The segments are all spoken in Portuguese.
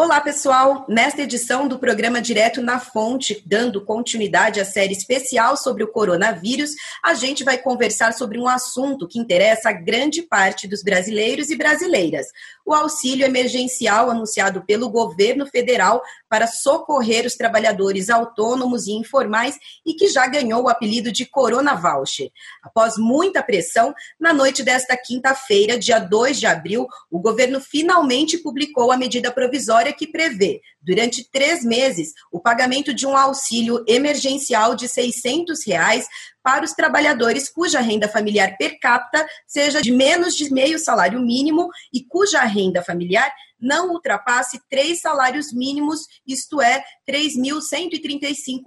Olá, pessoal! Nesta edição do programa Direto na Fonte, dando continuidade à série especial sobre o coronavírus, a gente vai conversar sobre um assunto que interessa a grande parte dos brasileiros e brasileiras: o auxílio emergencial anunciado pelo governo federal para socorrer os trabalhadores autônomos e informais e que já ganhou o apelido de Corona Voucher. Após muita pressão, na noite desta quinta-feira, dia 2 de abril, o governo finalmente publicou a medida provisória que prevê, durante três meses, o pagamento de um auxílio emergencial de 600 reais para os trabalhadores cuja renda familiar per capita seja de menos de meio salário mínimo e cuja renda familiar não ultrapasse três salários mínimos, isto é, R$ 3.135.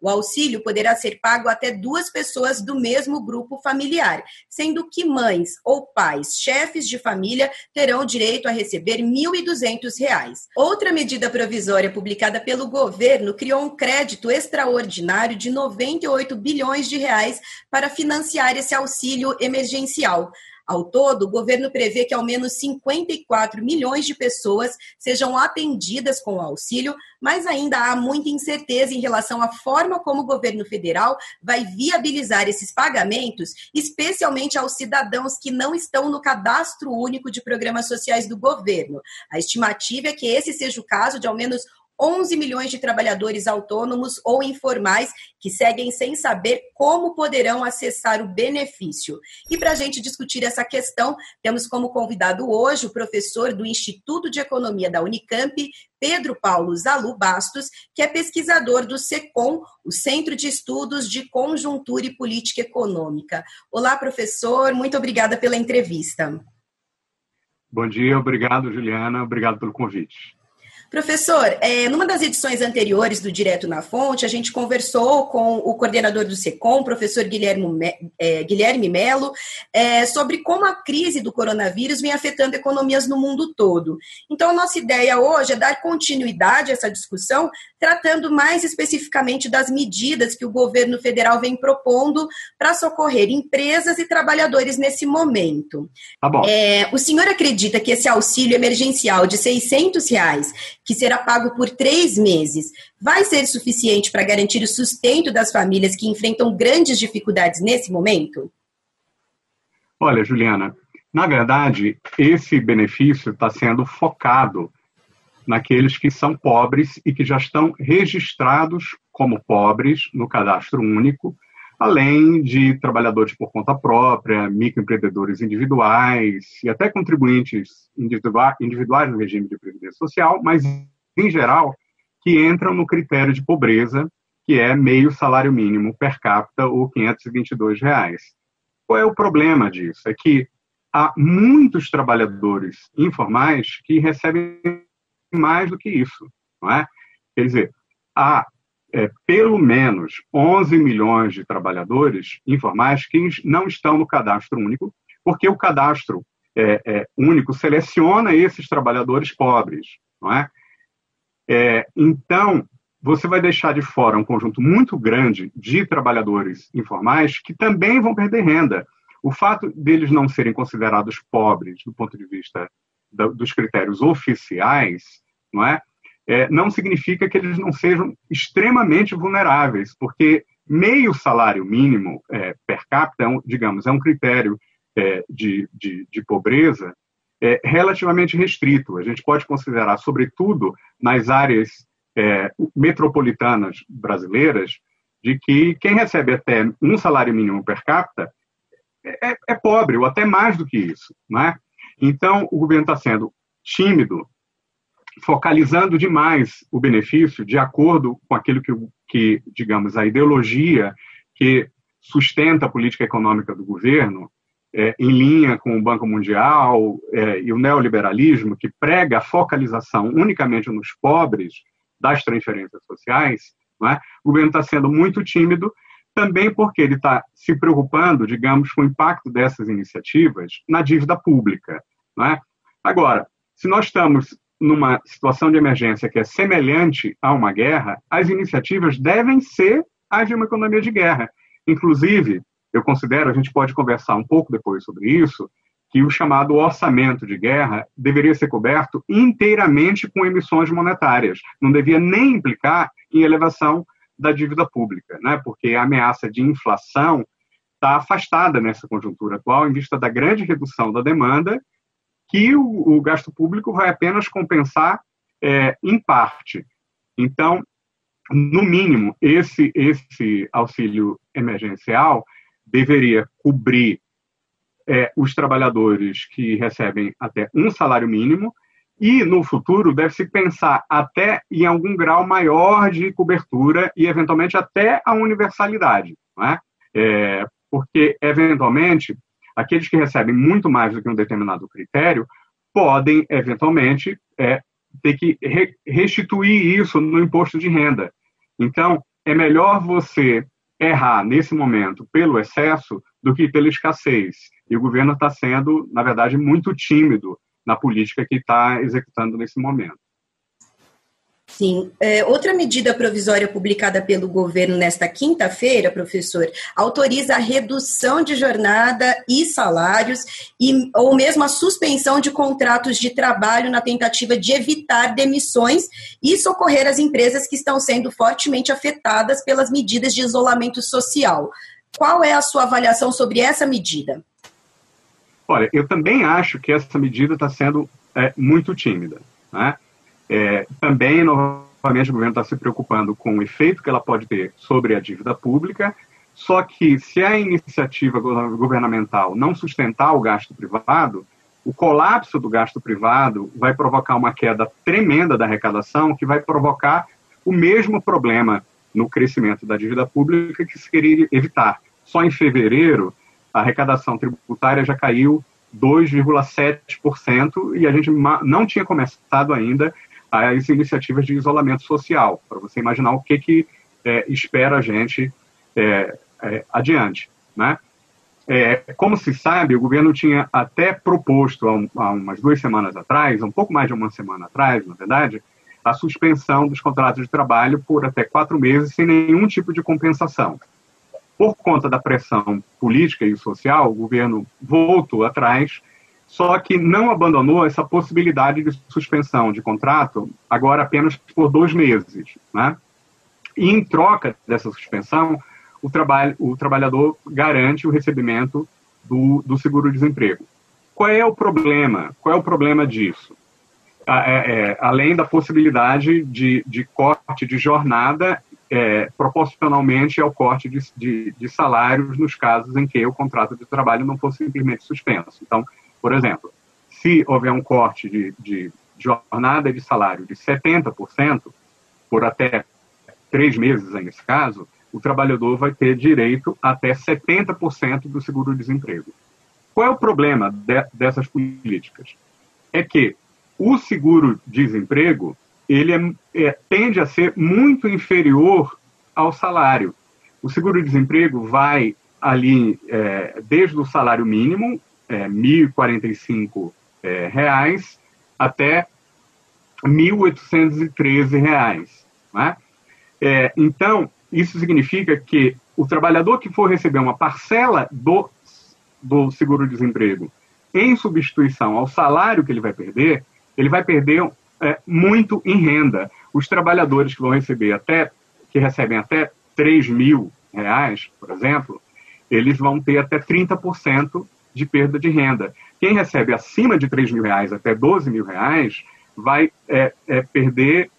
O auxílio poderá ser pago até duas pessoas do mesmo grupo familiar, sendo que mães ou pais, chefes de família, terão direito a receber R$ 1.200. Outra medida provisória publicada pelo governo criou um crédito extraordinário de 98 bilhões de reais para financiar esse auxílio emergencial. Ao todo, o governo prevê que ao menos 54 milhões de pessoas sejam atendidas com o auxílio, mas ainda há muita incerteza em relação à forma como o governo federal vai viabilizar esses pagamentos, especialmente aos cidadãos que não estão no cadastro único de programas sociais do governo. A estimativa é que esse seja o caso de ao menos 11 milhões de trabalhadores autônomos ou informais que seguem sem saber como poderão acessar o benefício. E para a gente discutir essa questão, temos como convidado hoje o professor do Instituto de Economia da Unicamp, Pedro Paulo Zalu Bastos, que é pesquisador do SECOM, o Centro de Estudos de Conjuntura e Política Econômica. Olá, professor, muito obrigada pela entrevista. Bom dia, obrigado, Juliana, obrigado pelo convite. Professor, é, numa das edições anteriores do Direto na Fonte, a gente conversou com o coordenador do SECOM, professor Guilherme, é, Guilherme Melo, é, sobre como a crise do coronavírus vem afetando economias no mundo todo. Então, a nossa ideia hoje é dar continuidade a essa discussão, tratando mais especificamente das medidas que o governo federal vem propondo para socorrer empresas e trabalhadores nesse momento. Tá bom. É, o senhor acredita que esse auxílio emergencial de 600 reais que será pago por três meses, vai ser suficiente para garantir o sustento das famílias que enfrentam grandes dificuldades nesse momento? Olha, Juliana, na verdade, esse benefício está sendo focado naqueles que são pobres e que já estão registrados como pobres no cadastro único, além de trabalhadores por conta própria, microempreendedores individuais e até contribuintes individuais no regime de previdência social, mas, em geral, que entram no critério de pobreza, que é meio salário mínimo per capita ou 522 reais. Qual é o problema disso? É que há muitos trabalhadores informais que recebem mais do que isso, não é? Quer dizer, há é, pelo menos 11 milhões de trabalhadores informais que não estão no cadastro único, porque o cadastro é, é, único seleciona esses trabalhadores pobres, não é? é? Então, você vai deixar de fora um conjunto muito grande de trabalhadores informais que também vão perder renda. O fato deles não serem considerados pobres do ponto de vista da, dos critérios oficiais, não é? É, não significa que eles não sejam extremamente vulneráveis, porque meio salário mínimo é, per capita, é um, digamos, é um critério é, de, de, de, pobreza é, relativamente restrito. A gente pode considerar, sobretudo nas áreas é, metropolitanas brasileiras, de que quem recebe até um salário mínimo per capita é, pobre, ou até mais do que isso. Não é? Então, o governo está sendo tímido focalizando demais o benefício de acordo com aquilo que, que, digamos, a ideologia que sustenta a política econômica do governo, é, em linha com o Banco Mundial é, e o neoliberalismo, que prega a focalização unicamente nos pobres das transferências sociais, é? o governo está sendo muito tímido, também porque ele está se preocupando, digamos, com o impacto dessas iniciativas na dívida pública. É? Agora, se nós estamos numa situação de emergência que é semelhante a uma guerra, as iniciativas devem ser as de uma economia de guerra. Inclusive, eu considero, a gente pode conversar um pouco depois sobre isso, que o chamado orçamento de guerra deveria ser coberto inteiramente com emissões monetárias, não devia nem implicar em elevação da dívida pública, né? porque a ameaça de inflação está afastada nessa conjuntura atual, em vista da grande redução da demanda, que o, o gasto público vai apenas compensar é, em parte. Então, no mínimo, esse, esse auxílio emergencial deveria cobrir é, os trabalhadores que recebem até um salário mínimo e, no futuro, deve-se pensar até em algum grau maior de cobertura e, eventualmente, até a universalidade. Não é? É, porque, eventualmente, aqueles que recebem muito mais do que um determinado critério podem, eventualmente, é, ter que re restituir isso no imposto de renda. Então, é melhor você errar nesse momento pelo excesso do que pela escassez. E o governo está sendo, na verdade, muito tímido na política que está executando nesse momento. Sim. É, outra medida provisória publicada pelo governo nesta quinta-feira, professor, autoriza a redução de jornada e salários, e, ou mesmo a suspensão de contratos de trabalho na tentativa de evitar demissões e socorrer as empresas que estão sendo fortemente afetadas pelas medidas de isolamento social. Qual é a sua avaliação sobre essa medida? Olha, eu também acho que essa medida está sendo é, muito tímida. Né? É, também, novamente, o governo está se preocupando com o efeito que ela pode ter sobre a dívida pública, só que se a iniciativa governamental não sustentar o gasto privado, o colapso do gasto privado vai provocar uma queda tremenda da arrecadação, que vai provocar o mesmo problema no crescimento da dívida pública que se queria evitar. Só em fevereiro, a arrecadação tributária já caiu 2,7% e a gente não tinha começado ainda as iniciativas de isolamento social, para você imaginar o que, que é, espera a gente é, é, adiante. Né? É, como se sabe, o governo tinha até proposto há, há, umas duas semanas atrás, um pouco mais de uma semana atrás, na verdade, a suspensão dos contratos de trabalho por até quatro meses sem nenhum tipo de compensação. Por conta da pressão política e social, o governo voltou atrás só que não abandonou essa possibilidade de suspensão de contrato agora apenas por dois meses. Né? E em troca dessa suspensão, o, trabalho, o trabalhador garante o recebimento do, do seguro-desemprego. Qual é o problema? Qual é o problema disso? É, é, além da possibilidade de, de corte de jornada é, proporcionalmente ao corte de, de, de, salários nos casos em que o contrato de trabalho não fosse simplesmente suspenso. Então, por exemplo, se houver um corte de, de jornada de salário de 70%, por até três meses nesse caso, o trabalhador vai ter direito até 70% do seguro-desemprego. Qual é o problema de, dessas políticas? É que o seguro-desemprego ele é, é, tende a ser muito inferior ao salário. O seguro-desemprego vai ali é, desde o salário mínimo é, 1.045 é, reais até 1.813 reais. Né? É, então, isso significa que o trabalhador que for receber uma parcela do, do seguro-desemprego em substituição ao salário que ele vai perder, ele vai perder é, muito em renda. Os trabalhadores que vão receber até, que recebem até 3 mil reais, por exemplo, eles vão ter até 30% de perda de renda. Quem recebe acima de 3 mil reais até 12 mil reais vai é, é, perder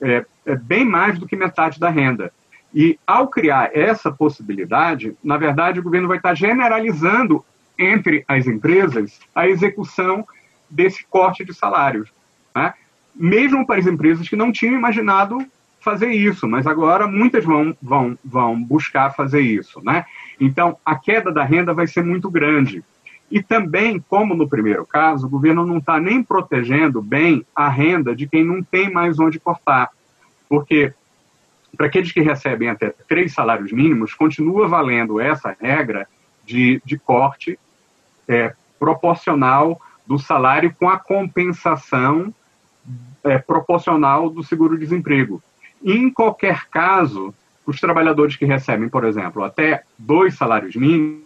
é, é, bem mais do que metade da renda. E ao criar essa possibilidade, na verdade, o governo vai estar generalizando entre as empresas a execução desse corte de salários. Né? Mesmo para as empresas que não tinham imaginado fazer isso, mas agora muitas vão, vão, vão buscar fazer isso. Né? Então, a queda da renda vai ser muito grande. E também, como no primeiro caso, o governo não está nem protegendo bem a renda de quem não tem mais onde cortar. Porque para aqueles que recebem até três salários mínimos, continua valendo essa regra de, de corte é, proporcional do salário com a compensação é, proporcional do seguro-desemprego. Em qualquer caso, os trabalhadores que recebem, por exemplo, até dois salários mínimos,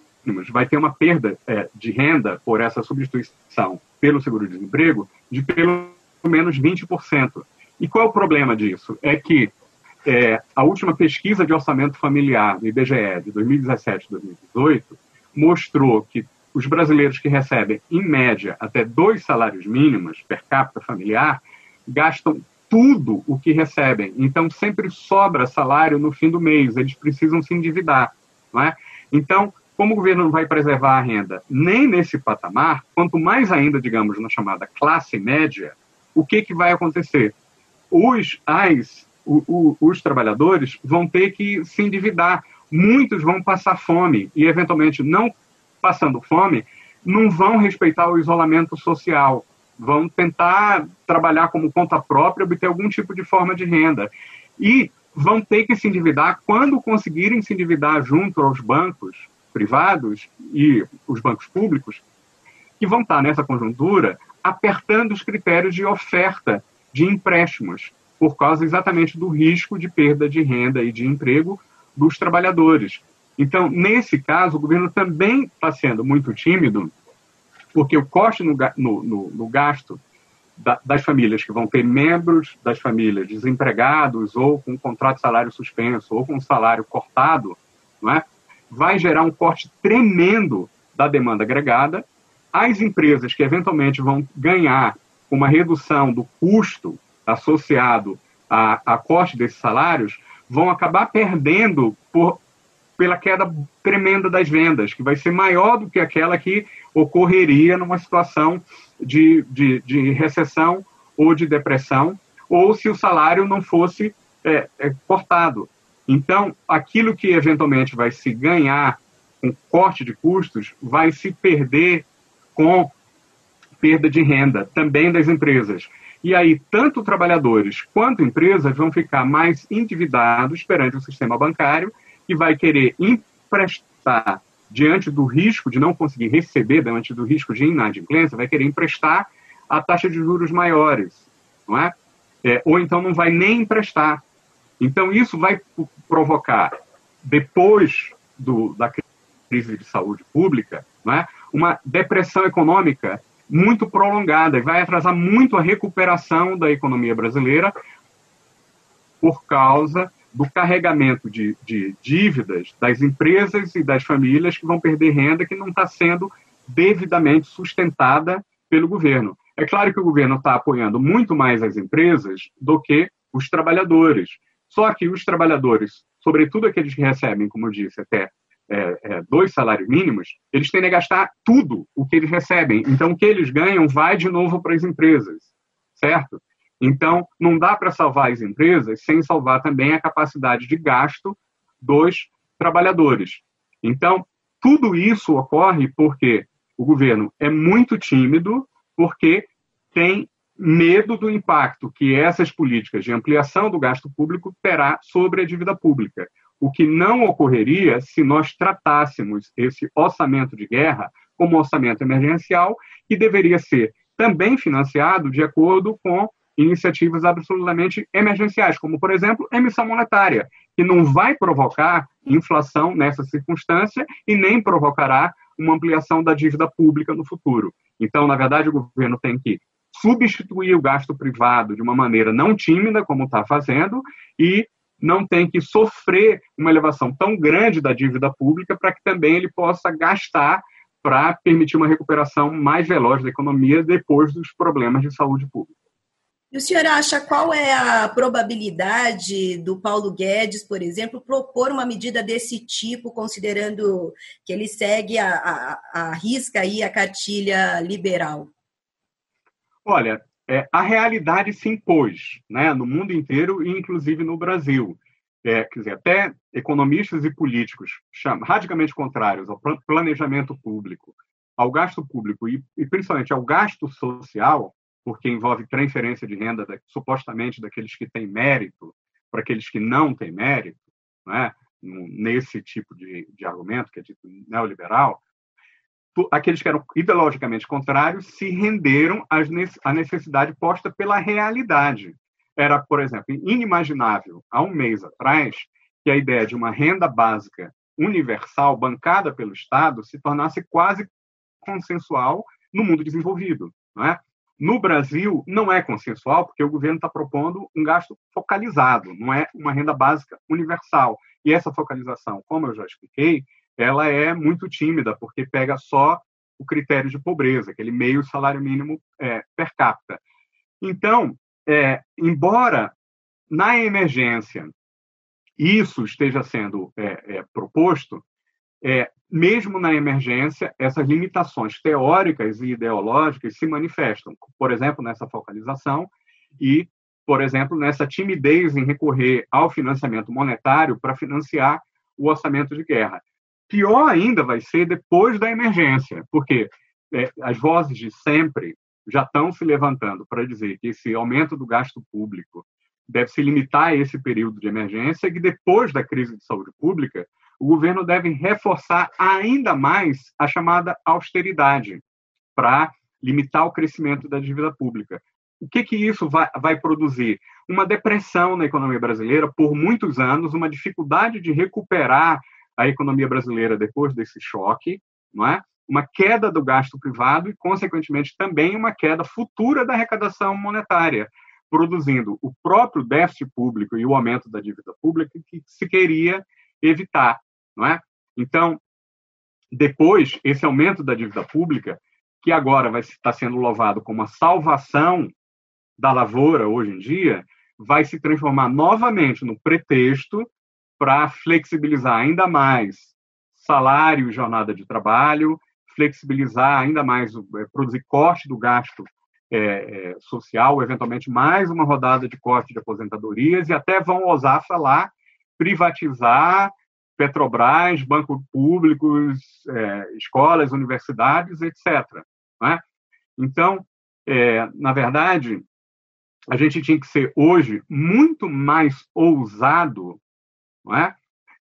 vai ter uma perda é, de renda por essa substituição pelo seguro-desemprego de pelo menos 20%. E qual é o problema disso? É que é, a última pesquisa de orçamento familiar do IBGE de 2017 2018 mostrou que os brasileiros que recebem, em média, até dois salários mínimos per capita familiar, gastam tudo o que recebem. Então, sempre sobra salário no fim do mês, eles precisam se endividar. Não é? Então, como o governo não vai preservar a renda nem nesse patamar, quanto mais ainda, digamos, na chamada classe média, o que, que vai acontecer? Os, as, o, o, os trabalhadores vão ter que se endividar. Muitos vão passar fome e, eventualmente, não passando fome, não vão respeitar o isolamento social, vão tentar trabalhar como conta própria, obter algum tipo de forma de renda. E vão ter que se endividar quando conseguirem se endividar junto aos bancos privados e os bancos públicos, que vão estar nessa conjuntura apertando os critérios de oferta de empréstimos, por causa exatamente do risco de perda de renda e de emprego dos trabalhadores. Então, nesse caso, o governo também está sendo muito tímido, porque o corte no, no, no gasto da, das famílias que vão ter membros das famílias desempregados ou com contrato de salário suspenso ou com salário cortado, não é? Vai gerar um corte tremendo da demanda agregada. As empresas que eventualmente vão ganhar uma redução do custo associado a, a corte desses salários vão acabar perdendo por, pela queda tremenda das vendas, que vai ser maior do que aquela que ocorreria numa situação de, de, de recessão ou de depressão, ou se o salário não fosse é, é, cortado. Então, aquilo que eventualmente vai se ganhar com corte de custos vai se perder com perda de renda também das empresas. E aí, tanto trabalhadores quanto empresas vão ficar mais endividados perante o sistema bancário e vai querer emprestar diante do risco de não conseguir receber, diante do risco de inadimplência, vai querer emprestar a taxa de juros maiores, não é? é ou então não vai nem emprestar, então, isso vai provocar, depois do, da crise de saúde pública, né, uma depressão econômica muito prolongada e vai atrasar muito a recuperação da economia brasileira por causa do carregamento de, de dívidas das empresas e das famílias que vão perder renda que não está sendo devidamente sustentada pelo governo. É claro que o governo está apoiando muito mais as empresas do que os trabalhadores. Só que os trabalhadores, sobretudo aqueles que recebem, como eu disse, até é, é, dois salários mínimos, eles tendem a gastar tudo o que eles recebem. Então, o que eles ganham vai de novo para as empresas, certo? Então, não dá para salvar as empresas sem salvar também a capacidade de gasto dos trabalhadores. Então, tudo isso ocorre porque o governo é muito tímido, porque tem medo do impacto que essas políticas de ampliação do gasto público terá sobre a dívida pública, o que não ocorreria se nós tratássemos esse orçamento de guerra como orçamento emergencial, que deveria ser também financiado de acordo com iniciativas absolutamente emergenciais, como, por exemplo, emissão monetária, que não vai provocar inflação nessa circunstância e nem provocará uma ampliação da dívida pública no futuro. Então, na verdade, o governo tem que substituir o gasto privado de uma maneira não tímida, como está fazendo, e não tem que sofrer uma elevação tão grande da dívida pública para que também ele possa gastar para permitir uma recuperação mais veloz da economia depois dos problemas de saúde pública. E o senhor acha qual é a probabilidade do Paulo Guedes, por exemplo, propor uma medida desse tipo, considerando que ele segue a, a, a risca aí a cartilha liberal? Olha, é, a realidade se impôs né, no mundo inteiro e inclusive no Brasil. É, quer dizer, até economistas e políticos chamam, radicalmente contrários ao planejamento público, ao gasto público e, e, principalmente ao gasto social, porque envolve transferência de renda da, supostamente daqueles que têm mérito para aqueles que não têm mérito, né, nesse tipo de, de argumento que é dito neoliberal, aqueles que eram ideologicamente contrários se renderam à necessidade posta pela realidade. Era, por exemplo, inimaginável, há um mês atrás, que a ideia de uma renda básica universal, bancada pelo Estado, se tornasse quase consensual no mundo desenvolvido. É? No Brasil, não é consensual, porque o governo está propondo um gasto focalizado, não é uma renda básica universal. E essa focalização, como eu já expliquei, ela é muito tímida, porque pega só o critério de pobreza, aquele meio salário mínimo é, per capita. Então, é, embora na emergência isso esteja sendo é, é proposto, é, mesmo na emergência, essas limitações teóricas e ideológicas se manifestam, por exemplo, nessa focalização e, por exemplo, nessa timidez em recorrer ao financiamento monetário para financiar o orçamento de guerra. Pior ainda vai ser depois da emergência, porque é, as vozes de sempre já estão se levantando para dizer que esse aumento do gasto público deve se limitar a esse período de emergência e que depois da crise de saúde pública o governo deve reforçar ainda mais a chamada austeridade para limitar o crescimento da dívida pública. O que, que isso vai, vai produzir? Uma depressão na economia brasileira por muitos anos, uma dificuldade de recuperar a economia brasileira depois desse choque, não é? uma queda do gasto privado e, consequentemente, também uma queda futura da arrecadação monetária, produzindo o próprio déficit público e o aumento da dívida pública que se queria evitar não é? Então, depois, esse aumento da dívida pública, que agora vai estar sendo louvado como a salvação da lavoura hoje em dia, vai se transformar novamente no pretexto para flexibilizar ainda mais salário e jornada de trabalho, flexibilizar ainda mais, é, produzir corte do gasto é, é, social, eventualmente mais uma rodada de corte de aposentadorias, e até vão ousar falar privatizar Petrobras, bancos públicos, é, escolas, universidades, etc. É? Então, na verdade, a gente tinha que ser hoje muito mais ousado é?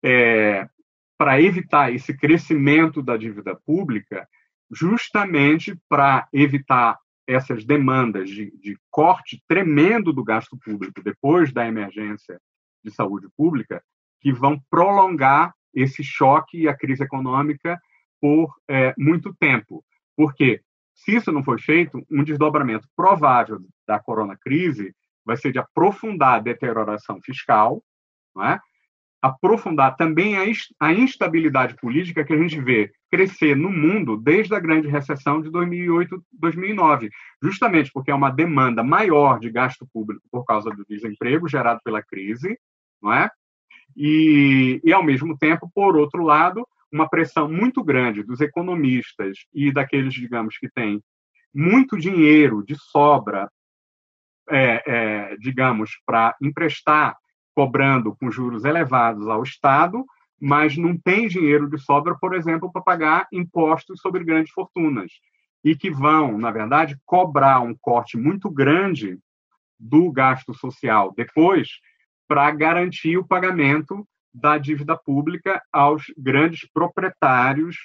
é? para evitar esse crescimento da dívida pública, justamente para evitar essas demandas de, de corte tremendo do gasto público depois da emergência de saúde pública, que vão prolongar esse choque e a crise econômica por é, muito tempo. Porque, se isso não for feito, um desdobramento provável da corona crise vai ser de aprofundar a deterioração fiscal, é? Aprofundar também a, instabilidade política que a gente vê crescer no mundo desde a grande recessão de 2008, 2009, justamente porque é uma demanda maior de gasto público por causa do desemprego gerado pela crise, não é? E, e, ao mesmo tempo, por outro lado, uma pressão muito grande dos economistas e daqueles, digamos, que têm muito dinheiro de sobra, é, é, digamos, para emprestar, cobrando com juros elevados ao Estado, mas não tem dinheiro de sobra, por exemplo, para pagar impostos sobre grandes fortunas. E que vão, na verdade, cobrar um corte muito grande do gasto social depois para garantir o pagamento da dívida pública aos grandes proprietários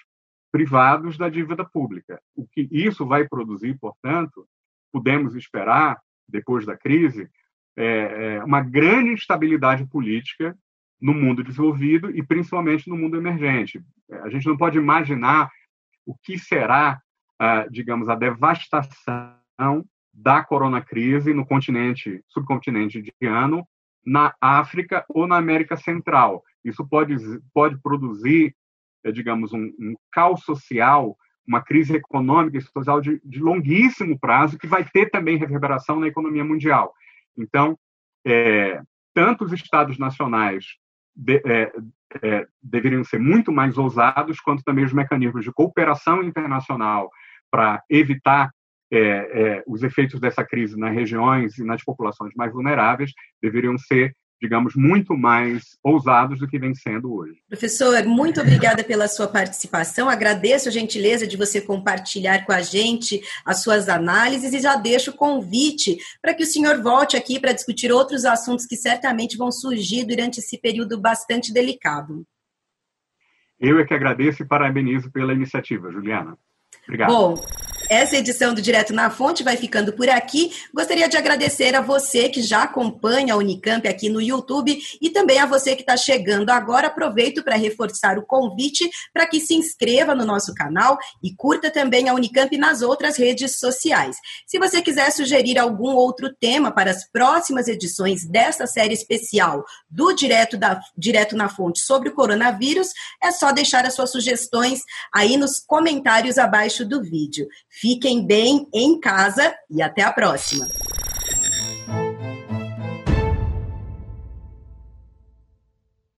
privados da dívida pública. O que isso vai produzir, portanto, podemos esperar, depois da crise, é, é uma grande instabilidade política no mundo desenvolvido e principalmente no mundo emergente. A gente não pode imaginar o que será, ah, digamos, a devastação da corona crise no continente, subcontinente indiano na África ou na América Central. Isso pode, pode produzir, é, digamos, um, um caos social, uma crise econômica e social de, de, longuíssimo prazo, que vai ter também reverberação na economia mundial. Então, é, tanto os Estados nacionais de, é, é, deveriam ser muito mais ousados, quanto também os mecanismos de cooperação internacional para evitar é, é, os efeitos dessa crise nas regiões e nas populações mais vulneráveis deveriam ser digamos, muito mais ousados do que vem sendo hoje. Professor, muito obrigada pela sua participação. Agradeço a gentileza de você compartilhar com a gente as suas análises e já deixo o convite para que o senhor volte aqui para discutir outros assuntos que certamente vão surgir durante esse período bastante delicado. Eu é que agradeço e parabenizo pela iniciativa, Juliana. Obrigado. Bom, Essa edição do Direto na Fonte vai ficando por aqui. Gostaria de agradecer a você que já acompanha a Unicamp aqui no YouTube e também a você que está chegando agora. Aproveito para reforçar o convite para que se inscreva no nosso canal e curta também a Unicamp nas outras redes sociais. Se você quiser sugerir algum outro tema para as próximas edições desta série especial do Direto, da, Direto na Fonte sobre o coronavírus, é só deixar as suas sugestões aí nos comentários abaixo do vídeo. Fiquem bem em casa e até a próxima.